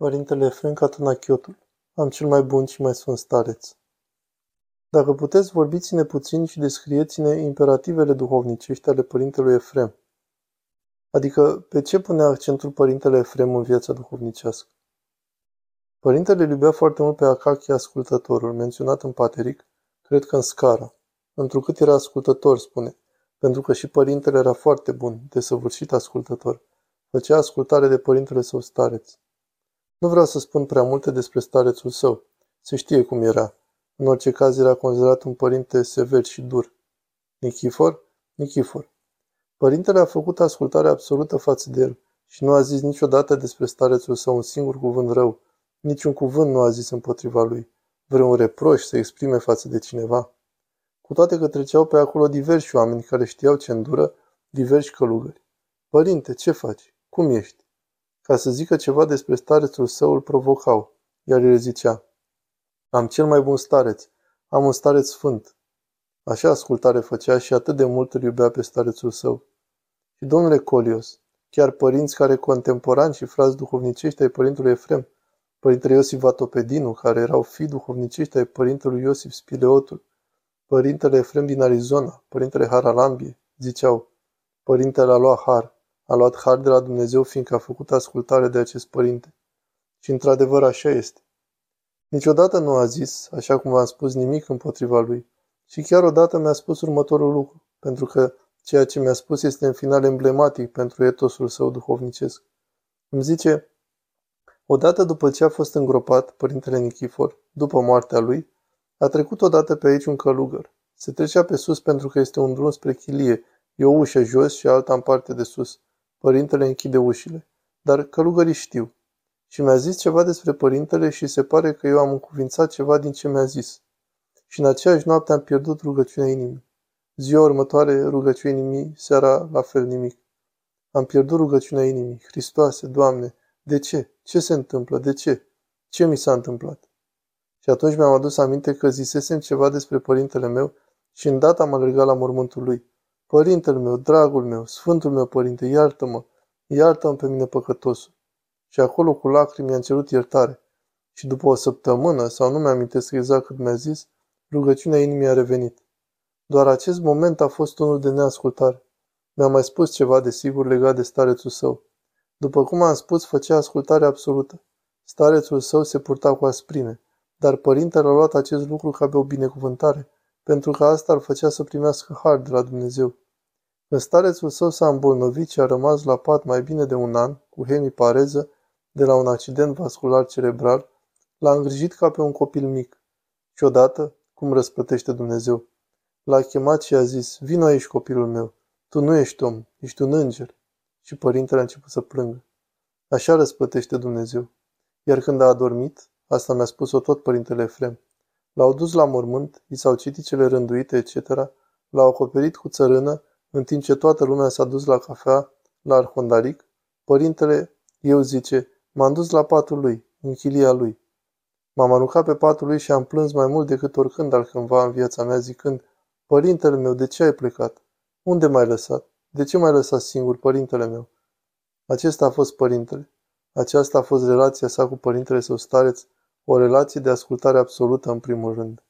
Părintele Efrem Catanachiotul, am cel mai bun și mai sfânt stareț. Dacă puteți, vorbiți-ne puțin și descrieți-ne imperativele duhovnicești ale Părintelui Efrem. Adică, pe ce pune accentul Părintele Efrem în viața duhovnicească? Părintele îl iubea foarte mult pe Acachia ascultătorul, menționat în Pateric, cred că în Scara. Întrucât era ascultător, spune, pentru că și părintele era foarte bun, desăvârșit ascultător. Făcea ascultare de părintele său stareț. Nu vreau să spun prea multe despre starețul său. Se știe cum era. În orice caz era considerat un părinte sever și dur. Nichifor? Nichifor. Părintele a făcut ascultare absolută față de el și nu a zis niciodată despre starețul său un singur cuvânt rău. Niciun cuvânt nu a zis împotriva lui. Vreun reproș să exprime față de cineva. Cu toate că treceau pe acolo diversi oameni care știau ce îndură, diversi călugări. Părinte, ce faci? Cum ești? Ca să zică ceva despre starețul său îl provocau, iar el zicea, Am cel mai bun stareț, am un stareț sfânt. Așa ascultare făcea și atât de mult îl iubea pe starețul său. Și domnule Colios, chiar părinți care contemporani și frați duhovnicești ai părintelui Efrem, părintele Iosif Vatopedinu, care erau fii duhovnicești ai părintelui Iosif Spileotul, părintele Efrem din Arizona, părintele Haralambie, ziceau, părintele a luat har, a luat har de la Dumnezeu fiindcă a făcut ascultare de acest părinte. Și într-adevăr așa este. Niciodată nu a zis, așa cum v-am spus, nimic împotriva lui. Și chiar odată mi-a spus următorul lucru, pentru că ceea ce mi-a spus este în final emblematic pentru etosul său duhovnicesc. Îmi zice, odată după ce a fost îngropat, părintele Nichifor, după moartea lui, a trecut odată pe aici un călugăr. Se trecea pe sus pentru că este un drum spre chilie, e o ușă jos și alta în parte de sus. Părintele închide ușile. Dar călugării știu. Și mi-a zis ceva despre părintele și se pare că eu am încuvințat ceva din ce mi-a zis. Și în aceeași noapte am pierdut rugăciunea inimii. Ziua următoare rugăciunea inimii, seara la fel nimic. Am pierdut rugăciunea inimii. Hristoase, Doamne, de ce? Ce se întâmplă? De ce? Ce mi s-a întâmplat? Și atunci mi-am adus aminte că zisesem ceva despre părintele meu și îndată am alergat la mormântul lui. Părintele meu, dragul meu, sfântul meu părinte, iartă-mă, iartă-mă pe mine păcătosul. Și acolo cu lacrimi i-am cerut iertare. Și după o săptămână, sau nu mi-amintesc exact cât mi-a zis, rugăciunea inimii a revenit. Doar acest moment a fost unul de neascultare. Mi-a mai spus ceva de sigur legat de starețul său. După cum am spus, făcea ascultare absolută. Starețul său se purta cu asprime, dar părintele a luat acest lucru ca pe o binecuvântare pentru că asta îl făcea să primească har de la Dumnezeu. Când starețul său s-a îmbolnăvit și a rămas la pat mai bine de un an, cu hemipareză, de la un accident vascular cerebral, l-a îngrijit ca pe un copil mic. Și odată, cum răsplătește Dumnezeu, l-a chemat și a zis, vino aici copilul meu, tu nu ești om, ești un înger. Și părintele a început să plângă. Așa răsplătește Dumnezeu. Iar când a adormit, asta mi-a spus-o tot părintele Efrem, L-au dus la mormânt, i s-au citit cele rânduite, etc., l-au acoperit cu țărână, în timp ce toată lumea s-a dus la cafea, la arhondaric. Părintele, eu zice, m-am dus la patul lui, în chilia lui. M-am aruncat pe patul lui și am plâns mai mult decât oricând altcândva în viața mea, zicând, Părintele meu, de ce ai plecat? Unde m-ai lăsat? De ce m-ai lăsat singur, părintele meu? Acesta a fost părintele. Aceasta a fost relația sa cu părintele său stareț, o relație de ascultare absolută în primul rând.